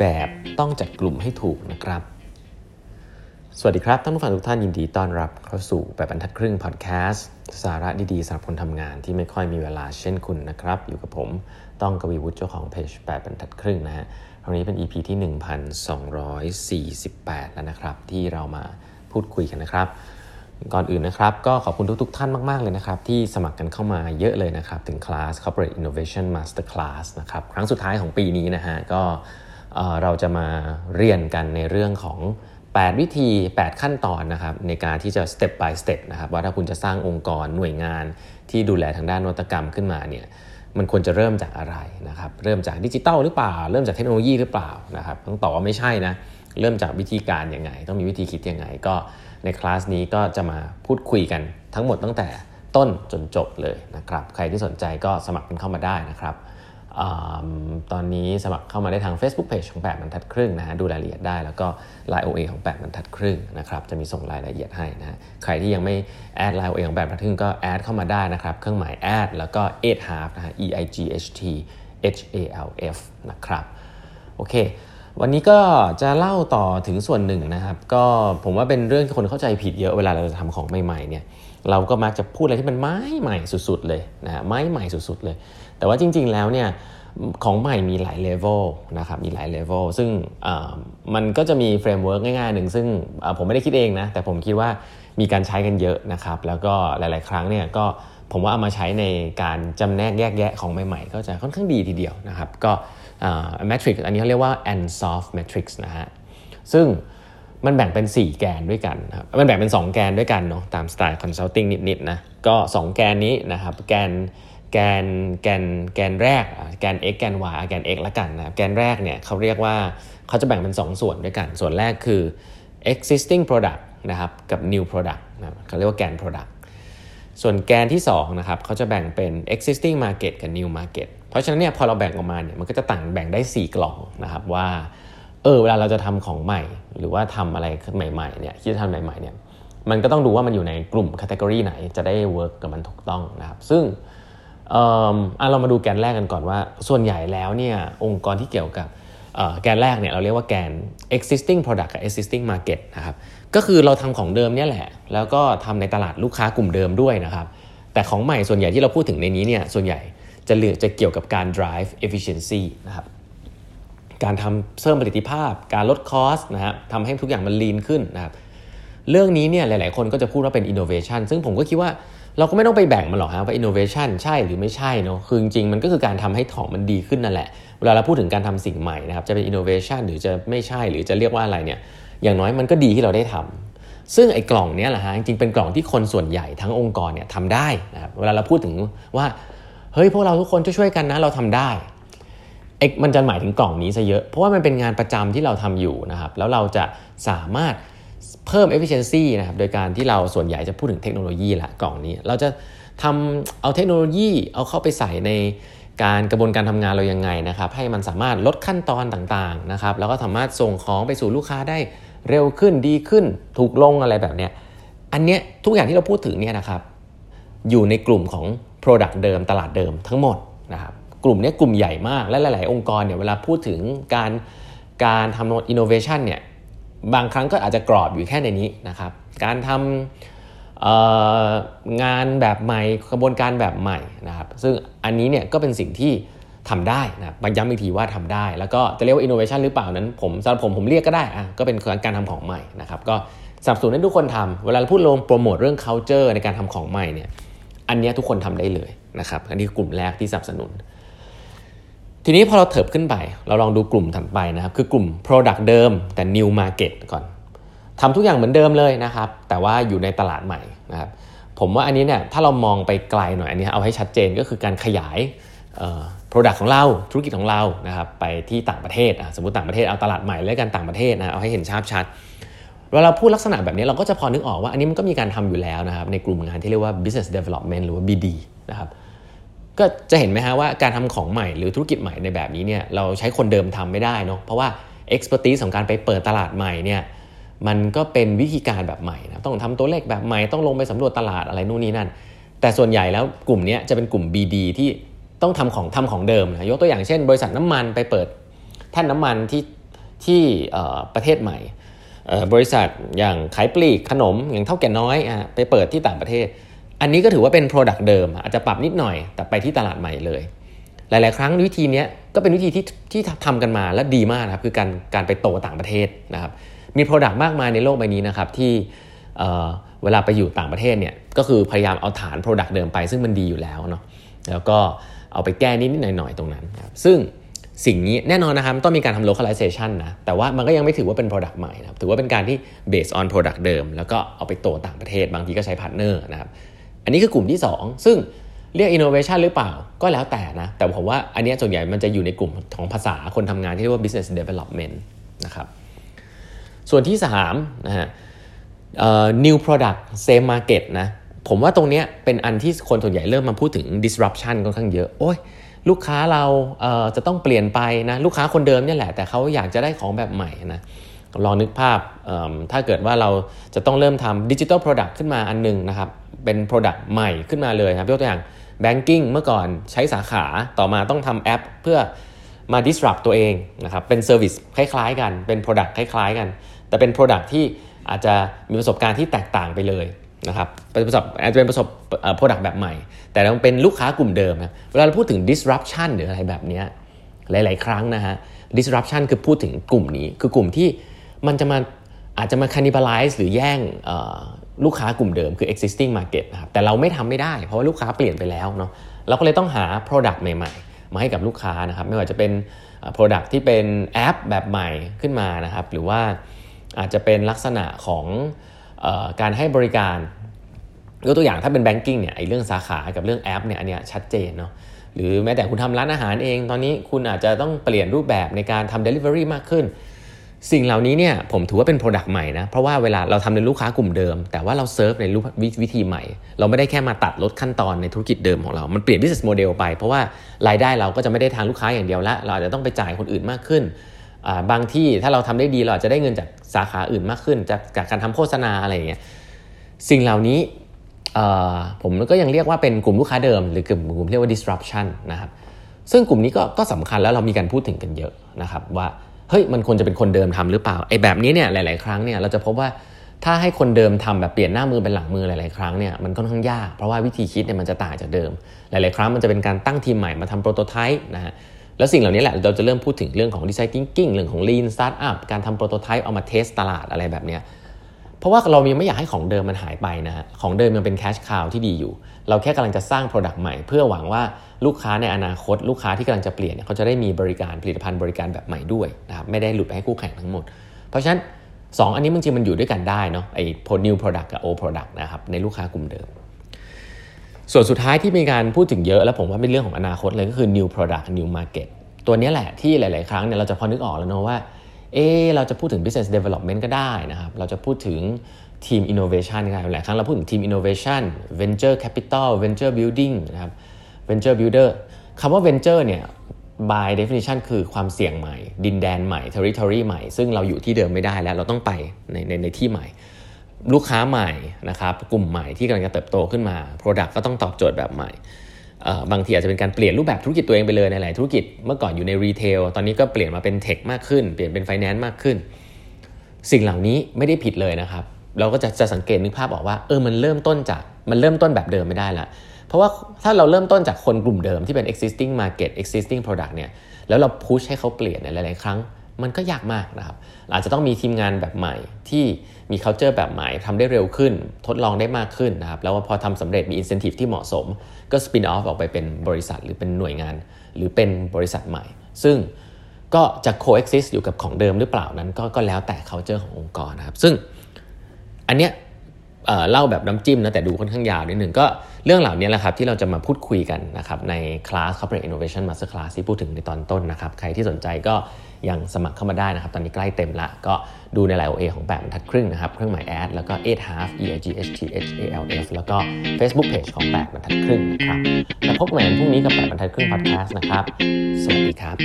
แบบต้องจัดกลุ่มให้ถูกนะครับ สวัสดีครับท่านผู้ฟังทุกท่านยินดีต้อนรับเข้าสู่แบบบรรทัดครึ่งพอดแคสต์สาระดีๆสำหรับคนทำงานที่ไม่ค่อยมีเวลาเช่นคุณนะครับ อยู่กับผมต้องกวีวุฒิเจ้าของเพจแบบบรรทัดครึ่งนะฮะครั้งนี้เป็น EP ที่ 1248 แล้วนะครับ ที่เรามาพูดคุยกันนะครับก่อนอื่นนะครับ ก็ขอบคุณทุกๆท่านมาก ๆ เลยนะครับ ที่สมัครกันเข้ามาเยอะเลยนะครับ ถึงคลาส Corporate Innovation Master Class นะครับ ครั้งสุดท้ายของปีนี้นะฮะ ก็ เราจะมาเรียนกันในเรื่องของ 8 วิธี 8 ขั้นตอนนะครับในการที่จะ step by step นะครับว่าถ้าคุณจะสร้างองค์กรหน่วยงานที่ดูแลทางด้านนวัตกรรมขึ้นมาเนี่ยมันควรจะเริ่มจากอะไรนะครับเริ่มจากดิจิตอลหรือเปล่า เริ่มจากเทคโนโลยีหรือเปล่านะครับต้องตอบว่าไม่ใช่นะเริ่มจากวิธีการยังไง ต้องมีวิธีคิดยังไงก็ในคลาสนี้ก็จะมาพูดคุยกันทั้งหมดตั้งแต่ต้นจนจบเลยนะครับ ใครที่สนใจก็สมัครกันเข้ามาได้นะครับ ตอนนี้สมัครเข้ามาได้ทาง Facebook Page ของ 8บรรทัดครึ่งนะฮะดูรายละเอียดได้แล้วก็ Line OA ของ 8บรรทัดครึ่งนะครับจะมีส่งรายละเอียดให้นะใครที่ยังไม่แอด Line OA ของ 8บรรทัดครึ่งก็แอดเข้ามาได้นะครับ เครื่องหมายแอดแล้วก็8 half นะฮะ E I G H T H A L F นะครับโอเค วันนี้ก็จะเล่าต่อถึงส่วนหนึ่งนะครับ ก็ผมว่าเป็นเรื่องที่คนเข้าใจผิดเยอะเวลาเราจะทำของใหม่ๆเนี่ย เราก็มักจะพูดอะไรที่มันไม้ใหม่สุดๆเลยนะฮะใหม่ใหม่สุดๆเลย แต่ว่าจริง ๆ แล้วเนี่ยของใหม่มีหลายเลเวลนะครับมีหลายเลเวลซึ่งมันก็จะมี framework ง่ายๆหนึ่งซึ่งผมไม่ได้คิดเองนะแต่ผมคิดว่ามีการใช้กันเยอะนะครับแล้วก็หลาย ๆ ครั้งเนี่ยก็ผมว่าเอามาใช้ในการจำแนกแยกแยะของใหม่ ๆ ก็จะค่อนข้างดีทีเดียวนะครับก็ matrix อันนี้เขาเรียกว่า Ansoff Matrix นะฮะซึ่ง มันแบ่งเป็น 4 แกนด้วยกันครับมันแบ่งเป็น 2 แกนด้วยกันเนาะตามสไตล์ consulting นิดๆนะก็ 2 แกนนี้นะครับแกนแกนแกนแกนแรกแกน x แกน y แกน x ละกันนะแกนแรกเนี่ยเขาเรียกว่าเขาจะแบ่งเป็น 2 ส่วนด้วยกัน ส่วนแรกคือ existing product นะครับกับ new product นะเขาเรียกว่าแกน product ส่วนแกนที่2นะครับเขาจะแบ่งเป็น existing market กับ new market เพราะฉะนั้นเนี่ยพอเราแบ่งออกมาเนี่ยมันก็จะต่างแบ่งได้ 4 กล่องนะครับว่า เออเวลาเราจะทำของใหม่ หรือว่าทำอะไรใหม่ๆเนี่ยที่จะทำใหม่ๆเนี่ยมันก็ต้องดูว่ามันอยู่ในกลุ่ม category ไหนจะได้ work กับมันถูกต้องนะครับซึ่งเอ่อเรามาดูแกนแรกกันก่อนว่า ส่วนใหญ่แล้วเนี่ยองค์กรที่เกี่ยวกับแกนแรกเนี่ยเราเรียกว่าแกน existing product กับ existing market นะครับก็คือเราทำของเดิมเนี่ยแหละ แล้วก็ทำในตลาดลูกค้ากลุ่มเดิมด้วยนะครับ แต่ของใหม่ส่วนใหญ่ที่เราพูดถึงในนี้เนี่ยส่วนใหญ่จะเหลือจะเกี่ยวกับการ drive efficiency นะครับ การทำเพิ่มประสิทธิภาพ การลดคอสนะครับทำให้ทุกอย่างมันลีนขึ้นนะครับเรื่องนี้เนี่ยหลาย ๆ คนก็จะพูดว่าเป็น innovation ซึ่งผมก็คิดว่าเราก็ไม่ต้องไปแบ่งมันหรอกฮะว่า innovation ใช่หรือไม่ใช่เนาะคือจริงๆมันก็คือการทำให้ของมันดีขึ้นนั่นแหละ เวลาเราพูดถึงการทำสิ่งใหม่นะครับจะเป็น innovation หรือจะไม่ใช่หรือจะเรียกว่าอะไรเนี่ยอย่างน้อยมันก็ดีที่เราได้ทำซึ่งไอ้กล่องนี้แหละฮะจริงๆเป็นกล่องที่คนส่วนใหญ่ทั้งองค์กรเนี่ยทำได้นะครับเวลาเราพูดถึงว่าเฮ้ยพวกเราทุกคนช่วยๆกันนะเราทำได้ เอกมันจะหมายถึงกล่องนี้ซะเยอะ เพราะว่ามันเป็นงานประจำที่เราทำอยู่นะครับ แล้วเราจะสามารถเพิ่ม efficiency นะครับ โดยการที่เราส่วนใหญ่จะพูดถึงเทคโนโลยีละกล่องนี้ เราจะทำเอาเทคโนโลยีเอาเข้าไปใส่ในการกระบวนการทำงานเรายังไงนะครับ ให้มันสามารถลดขั้นตอนต่างๆนะครับ แล้วก็สามารถส่งของไปสู่ลูกค้าได้เร็วขึ้นดีขึ้น ถูกลงอะไรแบบเนี้ย อันเนี้ยทุกอย่างที่เราพูดถึงเนี่ยนะครับ อยู่ในกลุ่มของ Product เดิมตลาดเดิมทั้งหมดนะครับ กลุ่มนี้กลุ่มใหญ่มากและหลาย ๆ องค์กรเนี่ยเวลาพูดถึงการการทำอินโนเวชันเนี่ยบางครั้งก็อาจจะกรอบอยู่แค่ในนี้นะครับ การทำงานแบบใหม่กระบวนการแบบใหม่นะครับ ซึ่งอันนี้เนี่ยก็เป็นสิ่งที่ทำได้นะครับย้ำอีกทีว่าทำได้ แล้วก็จะเรียกว่าอินโนเวชันหรือเปล่านั้น ผมสำหรับผมผมเรียกก็ได้อะก็เป็นการทำของใหม่นะครับก็สนับสนุนให้ทุกคนทำเวลาเราพูดลงโปรโมทเรื่อง culture ในการทำของใหม่เนี่ยอันนี้ทุกคนทำได้เลยนะครับ อันนี้กลุ่มแรกที่สนับสนุน ทีนี้พอเราเถิบขึ้นไป เราลองดูกลุ่มถัดไปนะครับ คือกลุ่ม Product เดิมแต่ New Market ก่อนทำทุกอย่างเหมือนเดิมเลยนะครับ แต่ว่าอยู่ในตลาดใหม่นะครับผมว่าอันนี้เนี่ยถ้าเรามองไปไกลหน่อยอันนี้เอาให้ชัดเจนก็คือการขยาย Product ของเราธุรกิจของเรานะครับไปที่ต่างประเทศสมมติต่างประเทศเอาตลาดใหม่และกันต่างประเทศนะเอาให้เห็นชัดชัดเวลาเราพูดลักษณะแบบนี้เราก็จะพอนึกออกว่าอันนี้มันก็มีการทำอยู่แล้วนะครับในกลุ่มงานที่เรียกว่า business development หรือว่า BD นะครับ ก็จะเห็นไหมฮะว่าการทำของใหม่หรือธุรกิจใหม่ในแบบนี้เนี่ยเราใช้คนเดิมทำไม่ได้เนาะเพราะว่า expertise ของการไปเปิดตลาดใหม่เนี่ยมันก็เป็นวิธีการแบบใหม่นะต้องทำตัวเลขแบบใหม่ต้องลงไปสำรวจตลาดอะไรนู่นนี่นั่น แต่ส่วนใหญ่แล้วกลุ่มนี้จะเป็นกลุ่ม BD ที่ต้องทำของทำของเดิมนะยกตัวอย่างเช่น บริษัทน้ำมันไปเปิดแท่นน้ามันที่ที่ประเทศใหม่บริษัทอย่างขายปลีกขนมอย่างเท่าแก่น้อยอไปเปิดที่ต่างประเทศ อันนี้ก็ถือว่าเป็น Product เดิม อาจจะปรับนิดหน่อย แต่ไปที่ตลาดใหม่เลย หลาย ๆ ครั้งวิธีนี้ก็เป็นวิธีที่ที่ทำกันมาและดีมากนะครับคือการการไปโตต่างประเทศนะครับมี Product มากมายในโลกใบนี้นะครับที่เวลาไปอยู่ต่างประเทศเนี่ยก็คือพยายามเอาฐาน Product เดิมไปซึ่งมันดีอยู่แล้วเนาะแล้วก็เอาไปแก้นิดนิดหน่อย ๆ ตรงนั้นครับซึ่งสิ่งนี้แน่นอนนะครับต้องมีการทำ localization นะแต่ว่ามันก็ยังไม่ถือว่าเป็น product ใหม่นะครับถือว่าเป็นการที่ based on product เดิม แล้วก็เอาไปโตต่างประเทศบางทีก็ใช้ partner นะครับ อันนี้คือกลุ่มที่ 2 ซึ่งเรียก innovation หรือเปล่าก็แล้วแต่นะ แต่ผมว่าอันนี้ส่วนใหญ่มันจะอยู่ในกลุ่มของภาษาคนทำงานที่เรียกว่า business development นะครับ ส่วนที่3นะฮะ new product same market นะ ผมว่าตรงนี้เป็นอันที่คนส่วนใหญ่เริ่มมาพูดถึง disruption ค่อนข้างเยอะ โอ้ยลูกค้าเราเจะต้องเปลี่ยนไปนะ ลูกค้าคนเดิมนี่แหละ แต่เขาอยากจะได้ของแบบใหม่นะ ลองนึกภาพถ้าเกิดว่าเราจะต้องเริ่มทำดิจิทัลโปรดักต์ขึ้นมาอันนึงนะครับ เป็น Product ใหม่ขึ้นมาเลยครับยกตัวอย่าง Banking เมื่อก่อนใช้สาขาต่อมาต้องทำแอปเพื่อมา disrupt ตัวเองนะครับเป็น Service คล้ายๆ กันเป็น Product คล้ายๆ กัน แต่เป็น Product ที่อาจจะมีประสบการณ์ที่แตกต่างไปเลยนะครับเป็นประสบอาจจะเป็นประสบ product แบบใหม่ แต่ต้องเป็นลูกค้ากลุ่มเดิมนะเวลาเราพูดถึง disruption หรืออะไรแบบนี้หลายๆ ครั้งนะฮะ disruption คือพูดถึงกลุ่มนี้คือกลุ่มที่ มันจะมาอาจจะมา cannibalize หรือแย่งลูกค้ากลุ่มเดิมคือ existing market นะครับแต่เราไม่ทำไม่ได้ เพราะว่าลูกค้าเปลี่ยนไปแล้วเนาะเราก็เลยต้องหา product ใหม่ๆ มาให้กับลูกค้านะครับ ไม่ว่าจะเป็น product ที่เป็นแอปแบบใหม่ขึ้นมานะครับ หรือว่าอาจจะเป็นลักษณะของการให้บริการยกตัวอย่างถ้าเป็น banking เนี่ยไอ้เรื่องสาขากับเรื่องแอปเนี่ยอันเนี้ยชัดเจนเนาะหรือแม้แต่คุณทำร้านอาหารเอง ตอนนี้คุณอาจจะต้องเปลี่ยนรูปแบบในการทำ Delivery มากขึ้น สิ่งเหล่านี้เนี่ยผมถือว่าเป็น Product ใหม่นะ เพราะว่าเวลาเราทำในลูกค้ากลุ่มเดิม แต่ว่าเราเซิร์ฟในรูปวิธีใหม่ เราไม่ได้แค่มาตัดลดขั้นตอนในธุรกิจเดิมของเรา มันเปลี่ยน business model ไป เพราะว่ารายได้เราก็จะไม่ได้ทางลูกค้าอย่างเดียวละ เราอาจจะต้องไปจ่ายคนอื่นมากขึ้น บางที่ถ้าเราทำได้ดีเราอาจจะได้เงินจากสาขาอื่นมากขึ้น จากจากการทำโฆษณาอะไรอย่างเงี้ย สิ่งเหล่านี้ผมก็ยังเรียกว่าเป็นกลุ่มลูกค้าเดิม หรือกลุ่มกลุ่มเรียกว่า disruption นะครับ ซึ่งกลุ่มนี้ก็ก็สำคัญแล้วเรามีการพูดถึงกันเยอะนะครับว่า เฮ้ยมันควรจะเป็นคนเดิมทำหรือเปล่าไอ้แบบนี้เนี่ยหลาย ๆ ครั้งเนี่ยเราจะพบว่าถ้าให้คนเดิมทำแบบเปลี่ยนหน้ามือเป็นหลังมือหลาย ๆ ครั้งเนี่ยมันค่อนข้างยากเพราะว่าวิธีคิดเนี่ยมันจะต่างจากเดิม หลาย ๆ ครั้งมันจะเป็นการตั้งทีมใหม่มาทำโปรโตไทป์นะฮะแล้วสิ่งเหล่านี้แหละเราจะเริ่มพูดถึงเรื่องของดีไซน์ thinking เรื่องของ lean startup การทำโปรโตไทป์เอามาเทสตลาดอะไรแบบเนี้ย เพราะว่าเรายังไม่อยากให้ของเดิมมันหายไปนะฮะของเดิมยังเป็น cash cow ที่ดีอยู่ เราแค่กำลังจะสร้าง product ใหม่ เพื่อหวังว่าลูกค้าในอนาคต ลูกค้าที่กำลังจะเปลี่ยนเขาจะได้มีบริการผลิตภัณฑ์บริการแบบใหม่ด้วยนะครับไม่ได้หลุดไปให้คู่แข่งทั้งหมด เพราะฉะนั้น 2 อันนี้จริงมันอยู่ด้วยกันได้เนาะไอ้ new product กับ old product นะครับในลูกค้ากลุ่มเดิม ส่วนสุดท้ายที่มีการพูดถึงเยอะ แล้วผมว่าเป็นเรื่องของอนาคตเลยก็คือ new product new market ตัวนี้แหละที่หลาย ๆ ครั้งเนี่ยเราจะพอนึกออกแล้วเนาะว่า เออเราจะพูดถึง business development ก็ได้นะครับ เราจะพูดถึงทีม innovation กันหลายครั้งเราพูดถึงทีม innovation venture capital venture building นะครับ venture builder คำว่า venture เนี่ย by definition คือความเสี่ยงใหม่ ดินแดนใหม่ territory ใหม่ ซึ่งเราอยู่ที่เดิมไม่ได้แล้ว เราต้องไปในในในที่ใหม่ ลูกค้าใหม่นะครับ กลุ่มใหม่ที่กำลังจะเติบโตขึ้นมา product ก็ต้องตอบโจทย์แบบใหม่ บางทีอาจจะเป็นการเปลี่ยนรูปแบบธุรกิจตัวเองไปเลยในหลายธุรกิจเมื่อก่อนอยู่ใน retail ตอนนี้ก็เปลี่ยนมาเป็น tech มากขึ้น เปลี่ยนเป็นไฟแนนซ์มากขึ้น สิ่งเหล่านี้ไม่ได้ผิดเลยนะครับ เราก็จะจะสังเกตนึกภาพออกว่าเออมันเริ่มต้นจากมันเริ่มต้นแบบเดิมไม่ได้ละเพราะว่าถ้าเราเริ่มต้นจากคนกลุ่มเดิมที่เป็น existing market existing product เนี่ยแล้วเราพุชให้เขาเปลี่ยนในหลาย ๆ ครั้ง มันก็ยากมากนะครับอาจจะต้องมีทีมงานแบบใหม่ที่มี culture แบบใหม่ทำได้เร็วขึ้น ทดลองได้มากขึ้นนะครับแล้วพอทำสำเร็จมี incentive ที่เหมาะสม ก็ spin off ออกไปเป็นบริษัทหรือเป็นหน่วยงาน หรือเป็นบริษัทใหม่ ซึ่งก็จะ coexist อยู่กับของเดิมหรือเปล่านั้นก็ก็แล้วแต่ culture ขององค์กรนะครับซึ่งอันเนี้ย เล่าแบบน้ำจิ้มนะแต่ดูค่อนข้างยาวนิดหนึ่งก็เรื่องเหล่านี้แหละครับที่เราจะมาพูดคุยกันนะครับในคลาส Corporate Innovation Master Class ที่พูดถึงในตอนต้นนะครับใครที่สนใจก็ยังสมัครเข้ามาได้นะครับ ตอนนี้ใกล้เต็มละ ก็ดูในไลน์โอเอของแบบบรรทัดครึ่งนะครับ เครื่องหมายแอดแล้วก็8 half e i g h t h a l f แล้วก็ Facebook Page ของแบบบรรทัดครึ่งนะครับแล้วพบกันใหม่พรุ่งนี้กับแบบบรรทัดครึ่งพอดแคสต์นะครับ สวัสดีครับ